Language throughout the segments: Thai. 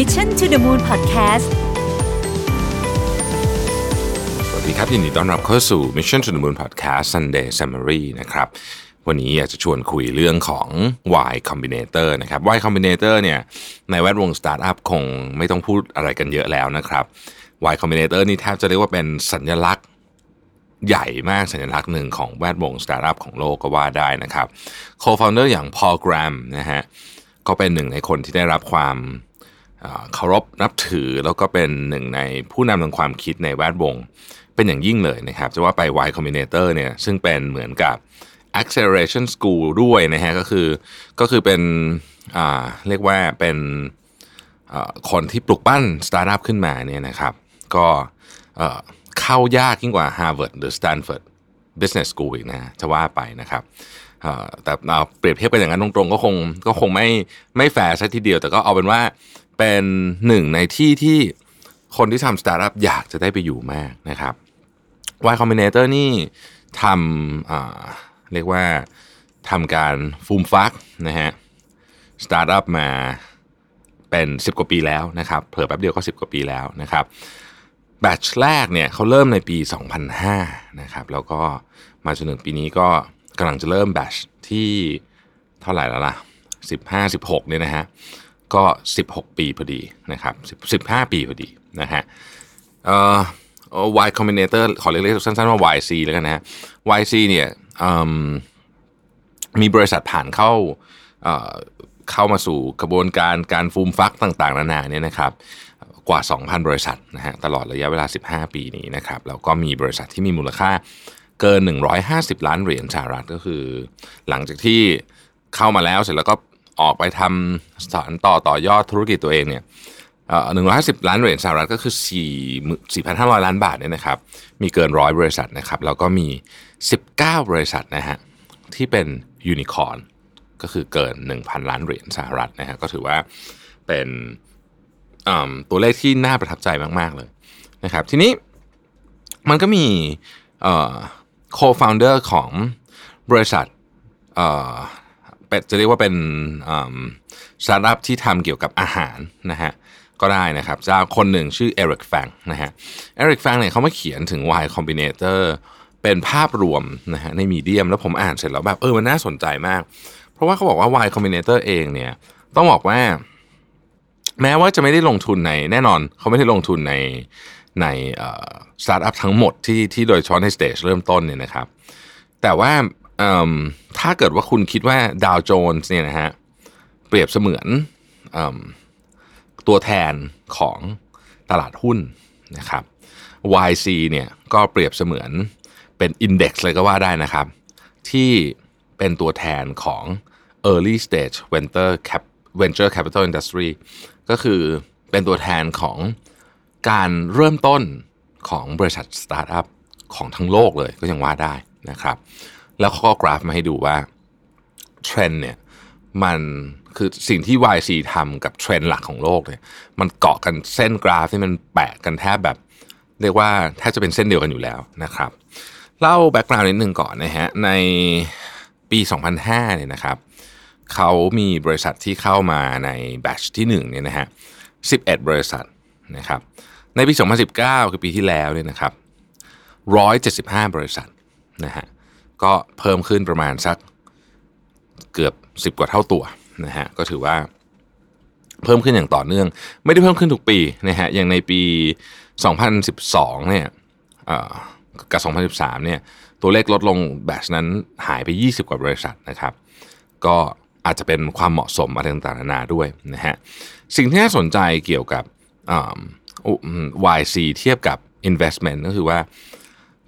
Mission to the Moon Podcast สวัสดีครับ ยินดีต้อนรับเข้าสู่ Mission to the Moon Podcast Sunday Summary นะครับ วันนี้อยากจะชวนคุยเรื่องของ Y Combinator นะครับ Y Combinator เนี่ย ในแวดวงสตาร์ทอัพคงไม่ต้องพูดอะไรกันเยอะแล้วนะครับ Y Combinator นี่แทบจะเรียกว่าเป็นสัญลักษณ์ใหญ่มากสัญลักษณ์หนึ่งของแวดวงสตาร์ทอัพของโลกก็ว่าได้นะครับ co-founder อย่าง Paul Graham นะฮะก็เป็นหนึ่งในคนที่ได้รับความ เคารพนับถือแล้วก็เป็นหนึ่งในผู้นำทางความคิดในแวดวง เป็นอย่างยิ่งเลยนะครับ จะว่าไป Y Combinator เนี่ยซึ่งเป็นเหมือนกับ acceleration school ด้วยนะฮะก็คือก็คือเป็นเรียกว่าเป็นคนที่ปลุกปั้นสตาร์ทอัพขึ้นมาเนี่ยนะครับ ก็เข้ายากยิ่งกว่า Harvard หรือ Stanford Business School อีกนะจะว่าไปนะครับแต่เอาเปรียบเทียบกันอย่างนั้นตรงๆก็คงก็คงไม่ไม่แฟร์ซะทีเดียว แต่ก็เอาเป็นว่า เป็นหนึ่งในที่ที่คนที่ทำสตาร์ทอัพอยากจะได้ไปอยู่มากนะครับ Y Combinator นี่ทำเรียกว่าทำการฟูมฟักนะฮะสตาร์ทอัพมาเป็น 10 กว่าปีแล้วนะครับเผื่อแป๊บเดียวก็ 10 กว่าปีแล้วนะครับแบตชแรกเนี่ยเขาเริ่มในปี 2005นะครับแล้วก็มาจนถึงปีนี้ก็กำลังจะเริ่มแบตชที่เท่าไหร่แล้วล่ะ 15 16เนี่ยนะฮะ ก็ 16 ปีพอดีนะครับ15 ปีพอดีนะฮะเอ่อ Y Combinator ขอเรียกสั้นๆว่า YC แล้วกันนะฮะ YC เนี่ยมีบริษัทผ่านเข้าเอ่อเข้ามาสู่กระบวนการการฟูมฟักต่างๆ นานาเนี่ยนะครับกว่า 2,000 บริษัทนะฮะตลอดระยะเวลา 15 ปีนี้นะครับแล้วก็มีบริษัทที่มีมูลค่าเกิน 150 ล้านเหรียญสหรัฐก็คือ หลังจากที่เข้ามาแล้วเสร็จแล้วก็ ออกไปทำสานต่อต่อยอดธุรกิจตัวเองเนี่ยหนึ่งร้อยห้าสิบล้านเหรียญสหรัฐก็คือสี่สี่พันห้าร้อยล้านบาทเนี่ยนะครับ มีเกินร้อยบริษัทนะครับ แล้วก็มีสิบเก้าบริษัทนะฮะที่เป็นยูนิคอร์นก็คือเกินหนึ่งพันล้านเหรียญสหรัฐนะฮะก็ถือว่าเป็นตัวเลขที่น่าประทับใจมาก ๆ เลยนะครับ ทีนี้มันก็มีเอ่อ co-founder ของบริษัท จะเรียกว่าเป็นสตาร์ทอัพที่ทำเกี่ยวกับอาหารนะฮะก็ได้นะครับเจ้าคนหนึ่งชื่อเอริกแฟงนะฮะเอริกแฟงเนี่ยเขามาเขียนถึง Y Combinator เป็นภาพรวมนะฮะในมีเดียมแล้วผมอ่านเสร็จแล้วแบบเออมันน่าสนใจมาก เพราะว่าเขาบอกว่า Y Combinator เองเนี่ยต้องบอกว่า แม้ว่าจะไม่ได้ลงทุนในแน่นอน เขาไม่ได้ลงทุนในในสตาร์ทอัพทั้งหมดที่ที่โดยเฉพาะใน stage เริ่มต้นเนี่ยนะครับแต่ว่า ถ้าเกิดว่าคุณคิดว่าดาวโจนส์เนี่ยนะฮะเปรียบเสมือนตัวแทนของตลาดหุ้นนะครับ YC เนี่ยก็เปรียบเสมือนเป็น Index เลยก็ว่าได้นะครับ ที่เป็นตัวแทนของ Early Stage Venture Cap Venture Capital Industry ก็คือเป็นตัวแทนของการเริ่มต้นของบริษัทสตาร์ทอัพของทั้งโลกเลยก็ยังว่าได้นะครับ แล้วเขาก็กราฟมาให้ดูว่าเทรนด์เนี่ยมันคือสิ่งที่ YC ทำกับเทรนด์หลักของโลกเนี่ยมันเกาะกันเส้นกราฟที่มันแปะกันแทบแบบ เรียกว่าแทบจะเป็นเส้นเดียวกันอยู่แล้วนะครับ เล่าแบ็กกราวน์นิดนึงก่อนนะฮะในปี 2005เนี่ยนะครับเขามีบริษัทที่เข้ามาในแบตชที่1เนี่ยนะฮะ11 บริษัทนะครับในปี 2019 คือปีที่แล้วเนี่ยนะครับ175 บริษัทนะฮะ ก็เพิ่มขึ้นประมาณสักเกือบ 10 กว่าเท่าตัวนะฮะก็ถือว่าเพิ่มขึ้นอย่างต่อเนื่อง ไม่ได้เพิ่มขึ้นทุกปีนะฮะอย่างในปี 2012เนี่ยเอ่อกับ 2013เนี่ยตัวเลขลดลงแบชนั้นหายไป 20 กว่าบริษัทนะครับ ก็อาจจะเป็นความเหมาะสมอะไรต่างๆนานาด้วยนะฮะสิ่งที่น่าสนใจเกี่ยวกับอ่า YC เทียบกับ investment ก็คือว่า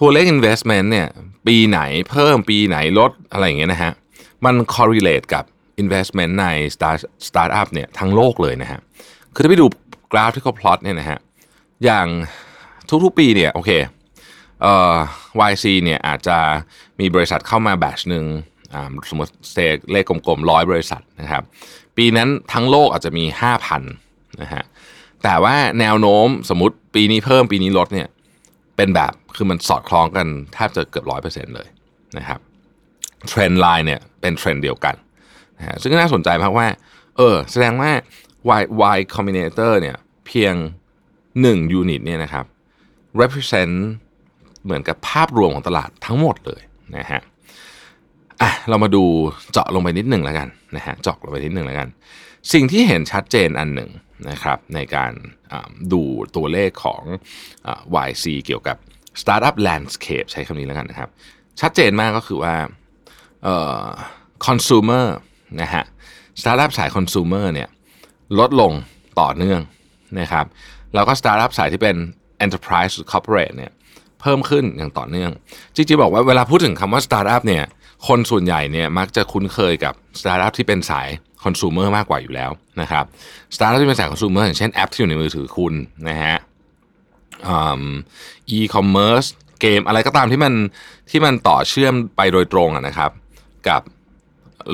ตัวเลข investment เนี่ยปีไหนเพิ่มปีไหนลดอะไรอย่างเงี้ยนะฮะมัน correlate กับ investment ใน start startup เนี่ยทั้งโลกเลยนะฮะคือถ้าไปดูกราฟที่เขาพลอตเนี่ยนะฮะอย่างทุกๆปีเนี่ยโอเคเอ่อ YC เนี่ยอาจจะมีบริษัทเข้ามาแบชหนึ่งอ่าสมมติเซเลขกลมๆร้อยบริษัทนะครับ ปีนั้นทั้งโลกอาจจะมี 5,000นะฮะแต่ว่าแนวโน้มสมมติปีนี้เพิ่มปีนี้ลดเนี่ย เป็นแบบคือมันสอดคล้องกันแทบจะเกือบร้อยเปอร์เซ็นต์เลยนะครับ trend line เนี่ยเป็นเทรนด์เดียวกันนะฮะซึ่งน่าสนใจมากว่า เออ แสดงว่า Y Y Combinator เนี่ยเพียง1ยูนิตเนี่ยนะครับ represent เหมือนกับภาพรวมของตลาดทั้งหมดเลยนะฮะอะเรามาดูเจาะลงไปนิดหนึ่งแล้วกันนะฮะเจาะลงไปนิดหนึ่งแล้วกัน สิ่งที่เห็นชัดเจนอันหนึ่ง นะครับในการดูตัวเลขของ YC เกี่ยวกับ Startup Landscape ใช้คำนี้แล้วกันนะครับ ชัดเจนมากก็คือว่าคอน sumer นะฮะ Startup สายคอน sumer เนี่ยลดลงต่อเนื่องนะครับแล้วก็ Startup สายที่เป็น Enterprise Corporate เนี่ยเพิ่มขึ้นอย่างต่อเนื่อง จริงๆ บอกว่าเวลาพูดถึงคำว่า Startup เนี่ยคนส่วนใหญ่เนี่ยมักจะคุ้นเคยกับ Startup ที่เป็นสาย คอน sumer มากกว่าอยู่แล้วนะครับ Startup ที่เป็นสายคอน sumer อย่างเช่นแอปที่อยู่ในมือถือคุณนะฮะอีคอมเมิร์ซเกมอะไรก็ตามที่มันที่มันต่อเชื่อมไปโดยตรงนะครับกับ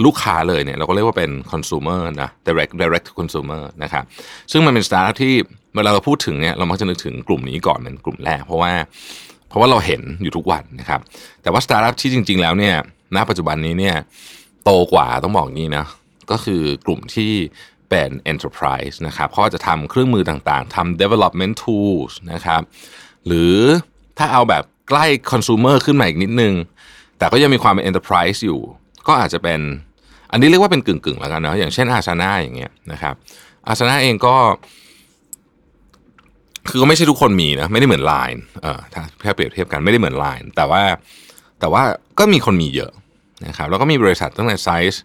ลูกค้าเลยเนี่ยเราก็เรียกว่าเป็น consumer นะ direct direct to consumer นะครับซึ่งมันเป็นสตาร์ทอัพที่เวลาเราพูดถึงเนี่ยเรามักจะนึกถึงกลุ่มนี้ก่อนเป็นกลุ่มแรก เพราะว่าเพราะว่าเราเห็นอยู่ทุกวันนะครับแต่ว่าสตาร์ทอัพที่จริง ๆ แล้วเนี่ยณปัจจุบันนี้เนี่ยโตกว่าต้องบอกงี้นะ ก็คือกลุ่มที่เป็น enterprise นะครับเขาจะทำเครื่องมือต่างๆทำ development tools นะครับ หรือถ้าเอาแบบใกล้ consumer ขึ้นมาอีกนิดนึง แต่ก็ยังมีความเป็น enterprise อยู่ ก็อาจจะเป็น อันนี้เรียกว่าเป็นกึ่งๆแล้วกันเนาะอย่างเช่นอาซานาอย่างเงี้ยนะครับอาซานาเองก็ คือก็ไม่ใช่ทุกคนมีนะไม่ได้เหมือน Line เออถ้าเปรียบเทียบกันไม่ได้เหมือน Line แต่ว่าแต่ว่าก็มีคนมีเยอะนะครับแล้วก็มีบริษัทตั้งแต่ไซส์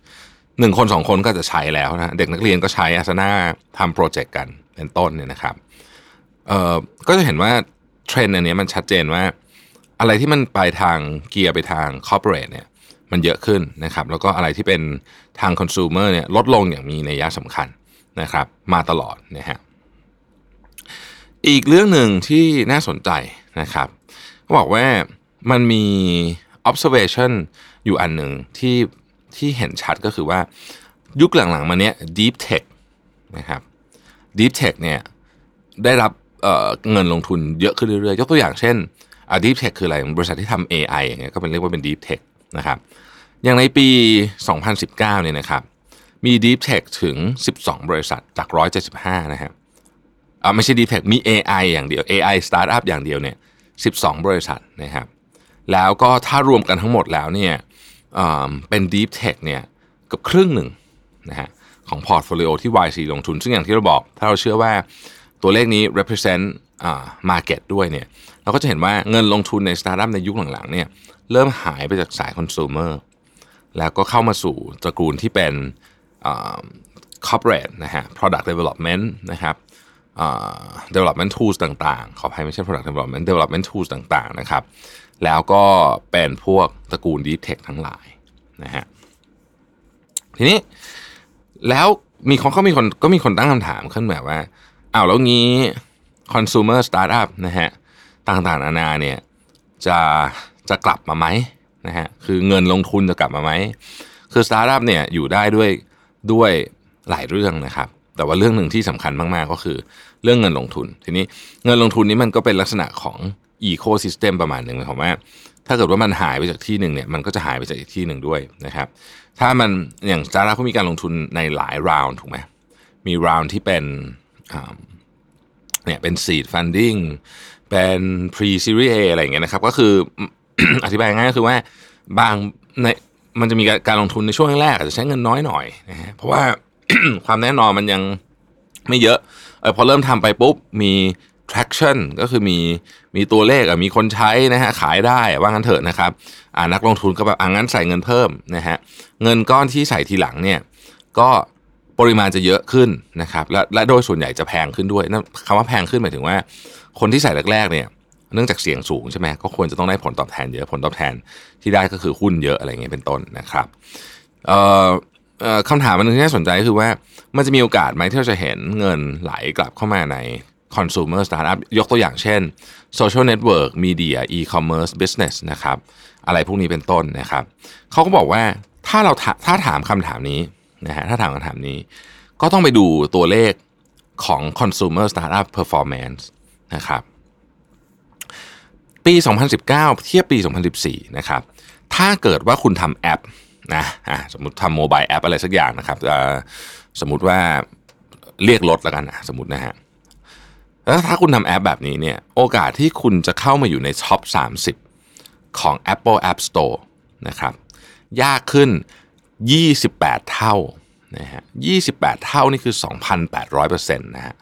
หนึ่งคนสองคนก็จะใช้แล้วนะเด็กนักเรียนก็ใช้อาซาน่าทำโปรเจกต์กันเป็นต้นเนี่ยนะครับเอ่อก็จะเห็นว่าเทรนด์อันนี้มันชัดเจนว่า อะไรที่มันไปทางเกียร์ไปทาง corporate เนี่ยมันเยอะขึ้นนะครับแล้วก็อะไรที่เป็นทางคอน sumer เนี่ยลดลงอย่างมีนัยยะสำคัญนะครับมาตลอดนะฮะอีกเรื่องหนึ่งที่น่าสนใจนะครับเขาบอกว่ามันมี observation อยู่อันหนึ่งที่ ที่เห็นชัดก็คือว่ายุคหลังๆมาเนี้ย deep tech นะครับ deep tech เนี่ยได้รับเเงินลงทุนเยอะขึ้นเรื่อยๆ ยกตัวอย่างเช่น deep tech คืออะไร บริษัทที่ทำ AI อย่างเงี้ยก็เป็นเรียกว่าเป็น deep tech นะครับ อย่างในปี 2019 เนี่ยนะครับมี deep tech ถึง 12 บริษัทจาก 175 นะครับอ่าไม่ใช่ deep tech มี AI อย่างเดียว AI startup อย่างเดียวเนี่ย 12 บริษัทนะครับแล้วก็ถ้ารวมกันทั้งหมดแล้วเนี่ย เป็น deep tech เนี่ยเกือบครึ่งหนึ่งนะฮะของพอร์ตโฟลิโอที่ YC ลงทุน ซึ่งอย่างที่เราบอก ถ้าเราเชื่อว่าตัวเลขนี้ represent อ่า market ด้วยเนี่ยเราก็จะเห็นว่าเงินลงทุนในสตาร์ทอัพในยุคหลังๆเนี่ยเริ่มหายไปจากสายคอน sumer แล้วก็เข้ามาสู่ตระกูลที่เป็น corporate นะฮะ product development นะครับ development tools ต่างๆ ขออภัยไม่ใช่ product development development tools ต่างๆ นะครับ แล้วก็เป็นพวกตระกูล deep tech ทั้งหลายนะฮะ ทีนี้แล้วมีคนก็มีคนก็มีคนตั้งคำถามขึ้นแบบว่า อ้าวแล้วงี้ consumer startup นะฮะ ต่างๆ นานาเนี่ย จะจะกลับมาไหมนะฮะ คือเงินลงทุนจะกลับมาไหม คือสตาร์ทอัพเนี่ยอยู่ได้ด้วยด้วยหลายเรื่องนะครับ แต่ว่าเรื่องหนึ่งที่สำคัญมากๆก็คือเรื่องเงินลงทุน ทีนี้เงินลงทุนนี้มันก็เป็นลักษณะของ ecosystem ประมาณหนึ่งหมายความว่า ถ้าเกิดว่ามันหายไปจากที่หนึ่งเนี่ยมันก็จะหายไปจากอีกที่หนึ่งด้วยนะครับ ถ้ามันอย่างสตาร์ทอัพเขามีการลงทุนในหลาย round ถูกไหมมี round ที่เป็นเนี่ยเป็น seed funding เป็น pre series A อะไรอย่างเงี้ยนะครับ ก็คืออธิบายง่ายก็คือว่าบางในมันจะมีการลงทุนในช่วงแรกอาจจะใช้เงินน้อยหน่อยนะฮะเพราะว่า ความแน่นอนมันยังไม่เยอะเออพอเริ่มทำไปปุ๊บมี traction ก็คือมีมีตัวเลขมีคนใช้นะฮะขายได้ว่างั้นเถอะนะครับอ่านักลงทุนก็แบบอ่างั้นใส่เงินเพิ่มนะฮะเงินก้อนที่ใส่ทีหลังเนี่ยก็ปริมาณจะเยอะขึ้นนะครับและและโดยส่วนใหญ่จะแพงขึ้นด้วยนะคำว่าแพงขึ้นหมายถึงว่า คนที่ใส่แรกๆเนี่ยเนื่องจากเสี่ยงสูงใช่ไหมก็ควรจะต้องได้ผลตอบแทนเยอะผลตอบแทนที่ได้ก็คือหุ้นเยอะอะไรเงี้ยเป็นต้นนะครับ คำถามมันนึงที่น่าสนใจคือว่ามันจะมีโอกาสไหมที่เราจะเห็นเงินไหลกลับเข้ามาใน consumer startup ยกตัวอย่างเช่น social network media e-commerce business นะครับ อะไรพวกนี้เป็นต้นนะครับเขาก็บอกว่าถ้าเราถ้าถามคำถามนี้นะฮะถ้าถามคำถามนี้ ก็ต้องไปดูตัวเลขของ consumer startup performance นะครับปี 2019 เทียบปี 2014 นะครับ ถ้าเกิดว่าคุณทำแอป นะสมมติทำ mobile app อะไรสักอย่างนะครับสมมติว่าเรียกรถแล้วกันนะสมมตินะฮะแล้วถ้าคุณทำแอปแบบนี้เนี่ยโอกาสที่คุณจะเข้ามาอยู่ใน top 30 ของ Apple App Store นะครับยากขึ้น 28 เท่านะฮะ28 เท่านี่คือ 2,800%นะฮะ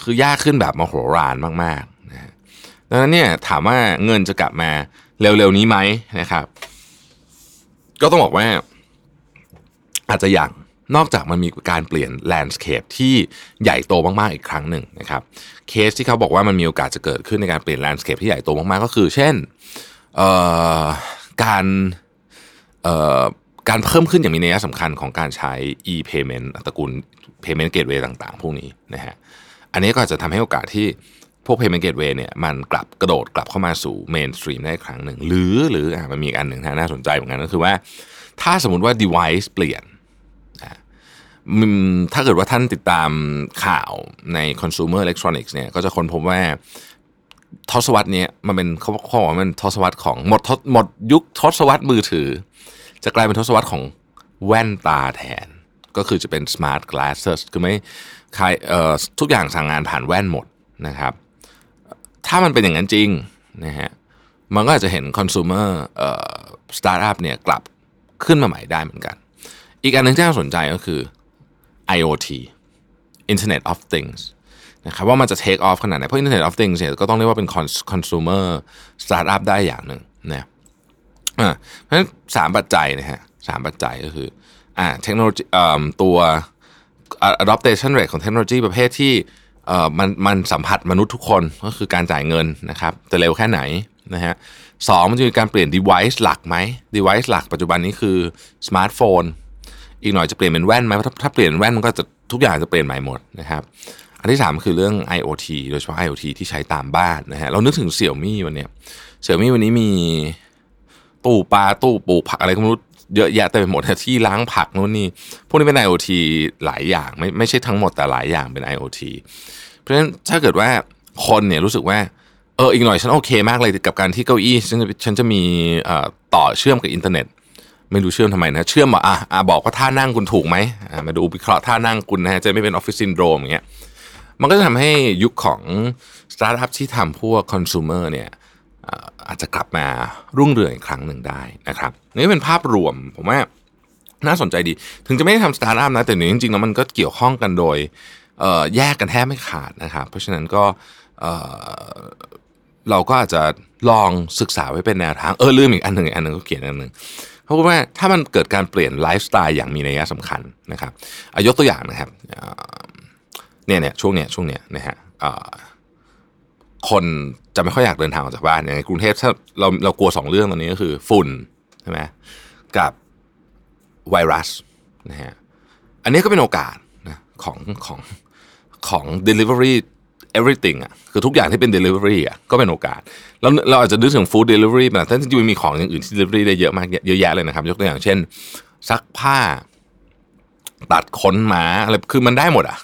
คือยากขึ้นแบบมโหฬารมากๆนะฮะดังนั้นเนี่ยถามว่าเงินจะกลับมาเร็วๆนี้ไหมนะครับ ก็ต้องบอกว่า อาจจะอย่างนอกจากมันมีการเปลี่ยนแลนด์สเคปที่ใหญ่โตมากๆอีกครั้งหนึ่งนะครับเคสที่เขาบอกว่ามันมีโอกาสจะเกิดขึ้นในการเปลี่ยนแลนด์สเคปที่ใหญ่โตมากๆก็คือ เช่นการการเพิ่มขึ้นอย่างมีนัยสำคัญของการใช้ e-payment ตระกูล payment gateway ต่างๆ พวกนี้นะฮะอันนี้ก็จะทำให้โอกาสที่ พวก payment gateway เนี่ยมันกลับกระโดดกลับเข้ามาสู่ mainstream ได้ครั้งหนึ่ง หรือหรืออมันมีอีกอันหนึ่งน่าสนใจเหมือนกันก็คือว่า ถ้าสมมติว่า device เปลี่ยนถ้าเกิดว่าท่านติดตามข่าวใน consumer electronics เนี่ยก็จะค้นพบว่าทศวรรษนี้มันเป็นเขาบอกว่ามันทศวรรษของหมดหมดยุคทศวรรษมือถือ จะกลายเป็นทศวรรษของแว่นตาแทน ก็คือจะเป็น smart glasses คือไม่ใครเอ่อทุกอย่างสั่งงานผ่านแว่นหมดนะครับ ถ้ามันเป็นอย่างนั้นจริงนะฮะมันก็อาจจะเห็น consumer เอ่อ startup เนี่ยกลับขึ้นมาใหม่ได้เหมือนกัน อีกอันหนึ่งที่น่าสนใจก็คือ IoT Internet of Things นะครับว่ามันจะ take off ขนาดไหน เพราะ Internet of Things เนี่ยก็ต้องเรียกว่าเป็น consumer startup ได้อย่างหนึ่งนะเพราะฉะนั้นสามปัจจัยนะฮะสามปัจจัยก็คืออ่าเทคโนโลยีตัว adoption rate ของเทคโนโลยีประเภทที่ เอ่อมันมันสัมผัสมนุษย์ทุกคนก็คือการจ่ายเงินนะครับจะเร็วแค่ไหนนะฮะสองมันจะมีการเปลี่ยน device หลักไหม device หลักปัจจุบันนี้คือสมาร์ทโฟนอีกหน่อยจะเปลี่ยนเป็นแว่นไหมเพราถ้าเปลี่ยนแว่นมันก็จะทุกอย่างจะเปลี่ยนใหม่หมดนะครับอันที่ 3 คือเรื่อง IoT โดยเฉพาะ IoT ที่ใช้ตามบ้านนะฮะเรานึกถึงเสี่ยวมี่วันนี้เสี่ยวมี่วันนี้มีตู้ปลาตู้ปลูกผักอะไรก็ไม่รู้ เยอะแยะเต็มไปหมดที่ล้างผักนู่นนี่พวกนี้เป็น IoT หลายอย่างไม่ไม่ใช่ทั้งหมดแต่หลายอย่างเป็น IoT เพราะฉะนั้นถ้าเกิดว่าคนเนี่ยรู้สึกว่าเอออีกหน่อยฉันโอเคมากเลยกับการที่เก้าอี้ฉันฉันจะมีต่อเชื่อมกับอินเทอร์เน็ต ไม่รู้เชื่อมทำไมนะเชื่อมอะอะบอกว่าท่านั่งคุณถูกไหมมาดูวิเคราะห์ท่านั่งคุณนะฮะจะไม่เป็นออฟฟิศซินโดรมอย่างเงี้ยมันก็จะทำให้ยุคของสตาร์ทอัพที่ทำพวกคอน sumer เนี่ย อาจจะกลับมารุ่งเรืองอีกครั้งหนึ่งได้นะครับนี่เป็นภาพรวมผมว่าน่าสนใจดี ถึงจะไม่ได้ทำสตาร์ทอัพนะแต่จริงๆแล้วมันก็เกี่ยวข้องกันโดยแยกกันแทบไม่ขาดนะครับ เพราะฉะนั้นก็เราก็อาจจะลองศึกษาไว้เป็นแนวทาง เออลืมอีกอันหนึ่งอันหนึ่งก็เขียนอันหนึ่งเพราะว่าถ้ามันเกิดการเปลี่ยนไลฟ์สไตล์อย่างมีนัยสำคัญนะครับยกตัวอย่างนะครับเนี่ยเนี่ยช่วงเนี้ยช่วงเนี้ยนะฮะ คนจะไม่ค่อยอยากเดินทางออกจากบ้านในกรุงเทพถ้าเราเรากลัวสองเรื่องตอนนี้ก็คือ ฝุ่นใช่ไหมกับไวรัสนะฮะอันนี้ก็เป็นโอกาสนะของของของ delivery everything อะคือทุกอย่างที่เป็น delivery อะก็เป็นโอกาสแล้วเราอาจจะนึกถึง food delivery แต่ถ้าจริงๆมีของอย่างอื่นที่ delivery ได้เยอะมากเยอะแยะเลยนะครับ ยกตัวอย่างเช่น ซักผ้า ตัดขนหมาอะไรคือมันได้หมดอะ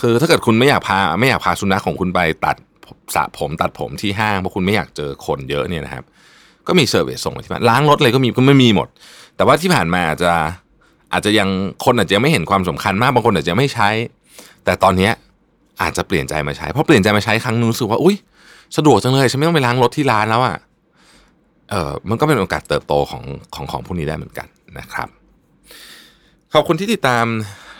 คือถ้าเกิดคุณไม่อยากพาไม่อยากพาสุนัขของคุณไปตัด สระผมตัดผมที่ห้างเพราะคุณไม่อยากเจอคนเยอะเนี่ยนะครับ ก็มี service ส่งมาที่บ้านล้างรถอะไรก็มีก็ไม่มีหมด แต่ว่าที่ผ่านมาอาจจะอาจจะยังคนอาจจะไม่เห็นความสำคัญมากบางคนอาจจะไม่ใช้ แต่ตอนเนี้ยอาจจะเปลี่ยนใจมาใช้เพราะเปลี่ยนใจมาใช้ครั้งนึงรู้สึกว่าอุ้ยสะดวกจังเลยฉันไม่ต้องไปล้างรถที่ร้านแล้วอะเออมันก็เป็นโอกาสเติบโตของของของพวกนี้ได้เหมือนกันนะครับ ขอบคุณที่ติดตาม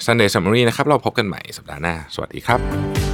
Sunday Summary นะครับ เราพบกันใหม่สัปดาห์หน้า สวัสดีครับ